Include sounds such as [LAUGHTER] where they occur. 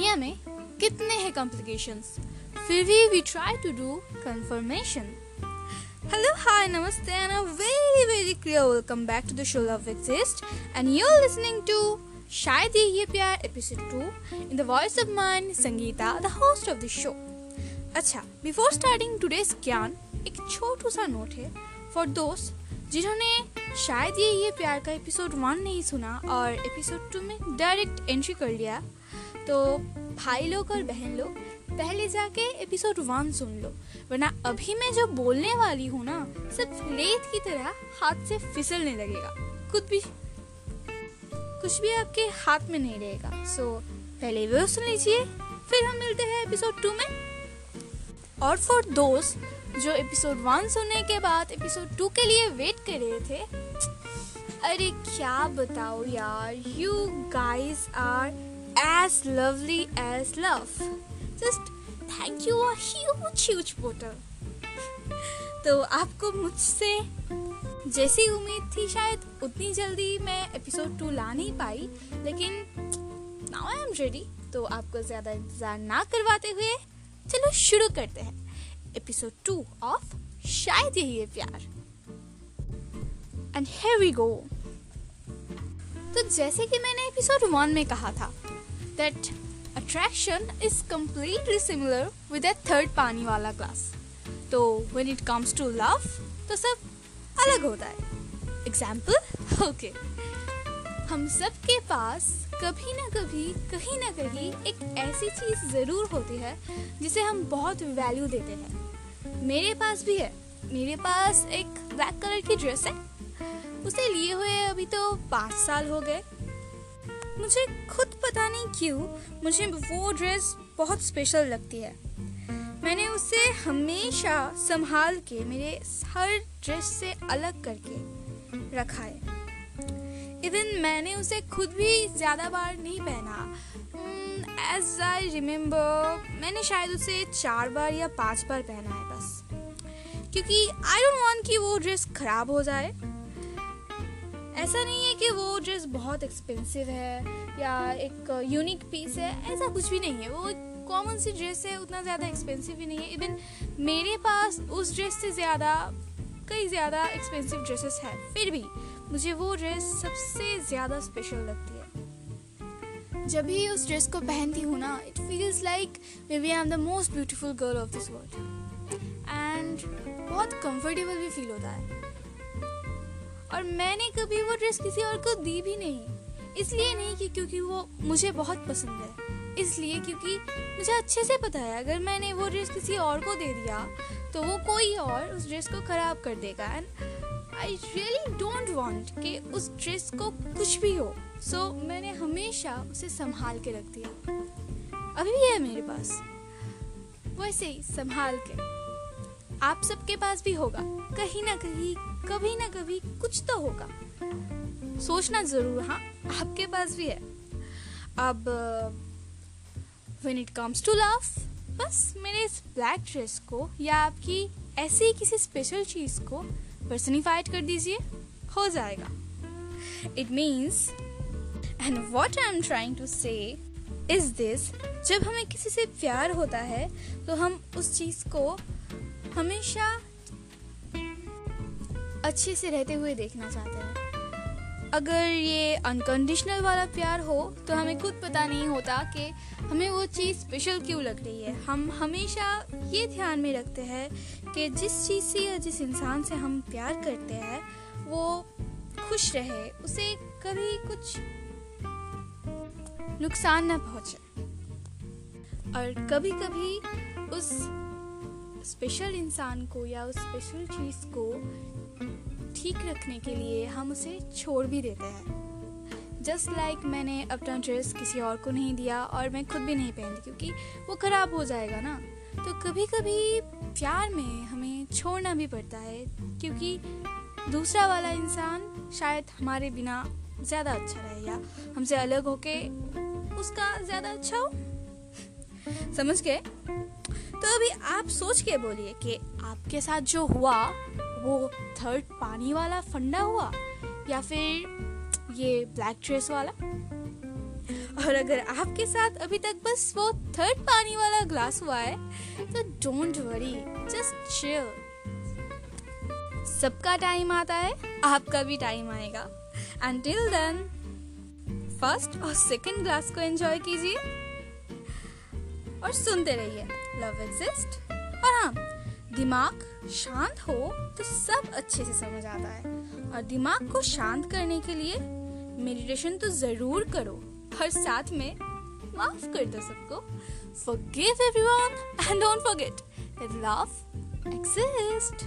दुनिया में कितने हैं कॉम्प्लिकेशंस फिर भी we try to do confirmation Hello, hi, namaste, and a very, very clear. Welcome back to the show Love Exist. And you're listening to शायद ये प्यार episode two in the voice of mine Sangeeta the host of the show अच्छा before starting today's ज्ञान एक छोटू सा note है for दोस्त जिन्होंने शायद ये ये प्यार का एपिसोड वन नहीं सुना और एपिसोड टू में डायरेक्ट एंट्री कर लिया। तो भाई लोग और बहन लोग पहले जाके एपिसोड वन सुन लो। वरना अभी मैं जो बोलने वाली हूँ ना सिर्फ़ रेत की तरह हाथ से फिसलने लगेगा। कुछ भी कुछ भी आपके हाथ में नहीं रहेगा। सो so, पहले वो सुन लीजिए फिर हम मिलते हैं एपिसोड टू में। और फॉर दोस्त जो एपिसोड वन सुनने के बाद एपिसोड टू के लिए वेट कर रहे थे अरे क्या बताओ यार you guys are as lovely as love just thank you huge huge bottle तो आपको मुझसे जैसी उम्मीद थी, शायद उतनी जल्दी मैं एपिसोड टू ला नहीं पाई, लेकिन नाउ आई एम रेडी तो आपको ज़्यादा इंतज़ार ना करवाते हुए चलो शुरू करते हैं एपिसोड टू ऑफ़ शायद यही है प्यार. एंड here वी गो तो जैसे कि मैंने एपिसोड वन में कहा था that attraction is completely similar with that third पानी वाला क्लास तो when it comes to love तो सब अलग होता है। एग्ज़ाम्पल ओके [LAUGHS] हम सब के पास कभी ना कभी कहीं ना कहीं एक ऐसी चीज़ ज़रूर होती है, जिसे हम बहुत वैल्यू देते हैं। मेरे पास भी है। मेरे पास एक ब्लैक कलर की ड्रेस है। उसे लिए हुए अभी तो पाँच साल हो गए। मुझे खुद पता नहीं क्यों, मुझे वो ड्रेस बहुत स्पेशल लगती है। मैंने उसे हमेशा संभाल के, मेरे हर ड्रेस से अलग करके रखा है। इवन मैंने उसे खुद भी ज़्यादा बार नहीं पहना। एज आई रिमेम्बर मैंने शायद उसे चार बार या पाँच बार पहना है बस। क्योंकि आई डोंट वांट कि वो ड्रेस खराब हो जाए। ऐसा नहीं है कि वो ड्रेस बहुत एक्सपेंसिव है या एक यूनिक पीस है, ऐसा कुछ भी नहीं है। वो कॉमन सी ड्रेस है, उतना ज़्यादा एक्सपेंसिव भी नहीं है। इवन मेरे पास उस ड्रेस से ज़्यादा, कई ज़्यादा एक्सपेंसिव ड्रेसेस है। फिर भी मुझे वो ड्रेस सबसे ज़्यादा स्पेशल लगती है। जब भी उस ड्रेस को पहनती हूँ ना it feels like maybe I am the most beautiful girl of this world and बहुत कंफर्टेबल भी फील होता है। और मैंने कभी वो ड्रेस किसी और को दी भी नहीं। इसलिए नहीं कि क्योंकि वो मुझे बहुत पसंद है। इसलिए क्योंकि मुझे अच्छे से पता है अगर मैंने वो ड्रेस किसी और को दे दिया तो वो कोई और उस ड्रेस को खराब कर देगा। And I really don't want कि उस ड्रेस को कुछ भी हो। सो so, मैंने हमेशा उसे संभाल के रख दिया। अभी भी है मेरे पास। वैसे ही संभाल के। आप सबके पास भी होगा। कहीं ना कहीं, कभी ना कभी कुछ तो होगा। सोचना ज़रूर हाँ आपके पास भी है। अब when it comes to love बस मेरे इस ब्लैक ड्रेस को या आपकी ऐसी किसी स्पेशल चीज़ को पर्सनिफाइड कर दीजिए, हो जाएगा। It means and what I am trying to say is this जब हमें किसी से प्यार होता है तो हम उस चीज़ को हमेशा अच्छे से रहते हुए देखना चाहते हैं। अगर ये अनकंडीशनल वाला प्यार हो तो हमें खुद पता नहीं होता कि हमें वो चीज़ स्पेशल क्यों लग रही है। हम हमेशा ये ध्यान में रखते हैं कि जिस चीज़ से या जिस इंसान से हम प्यार करते हैं, वो खुश रहे, उसे कभी कुछ नुकसान ना पहुँचे। और कभी कभी उस स्पेशल इंसान को या उस स्पेशल चीज़ को ठीक रखने के लिए हम उसे छोड़ भी देते हैं। जस्ट लाइक like मैंने अपना ड्रेस किसी और को नहीं दिया और मैं खुद भी नहीं पहनती क्योंकि वो ख़राब हो जाएगा ना। तो कभी कभी प्यार में हमें छोड़ना भी पड़ता है क्योंकि दूसरा वाला इंसान शायद हमारे बिना ज़्यादा अच्छा रहे या हमसे अलग होके उसका ज़्यादा अच्छा हो। [LAUGHS] समझ गए? तो अभी आप सोच के बोलिए कि आपके साथ जो हुआ, वो थर्ड पानी वाला फंडा हुआ या फिर ये ब्लैक ड्रेस वाला? और अगर आपके साथ अभी तक बस वो थर्ड पानी वाला ग्लास हुआ है तो डोंट वरी जस्ट चिल सबका टाइम आता है, आपका भी टाइम आएगा. टिल देन फ़र्स्ट और सेकंड ग्लास को एंजॉय कीजिए और सुनते रहिए. Love exist? और हाँ दिमाग शांत हो तो सब अच्छे से समझ आता है। और दिमाग को शांत करने के लिए मेडिटेशन तो ज़रूर करो। और साथ में माफ़ कर दो सबको। Forgive everyone and don't forget that love exists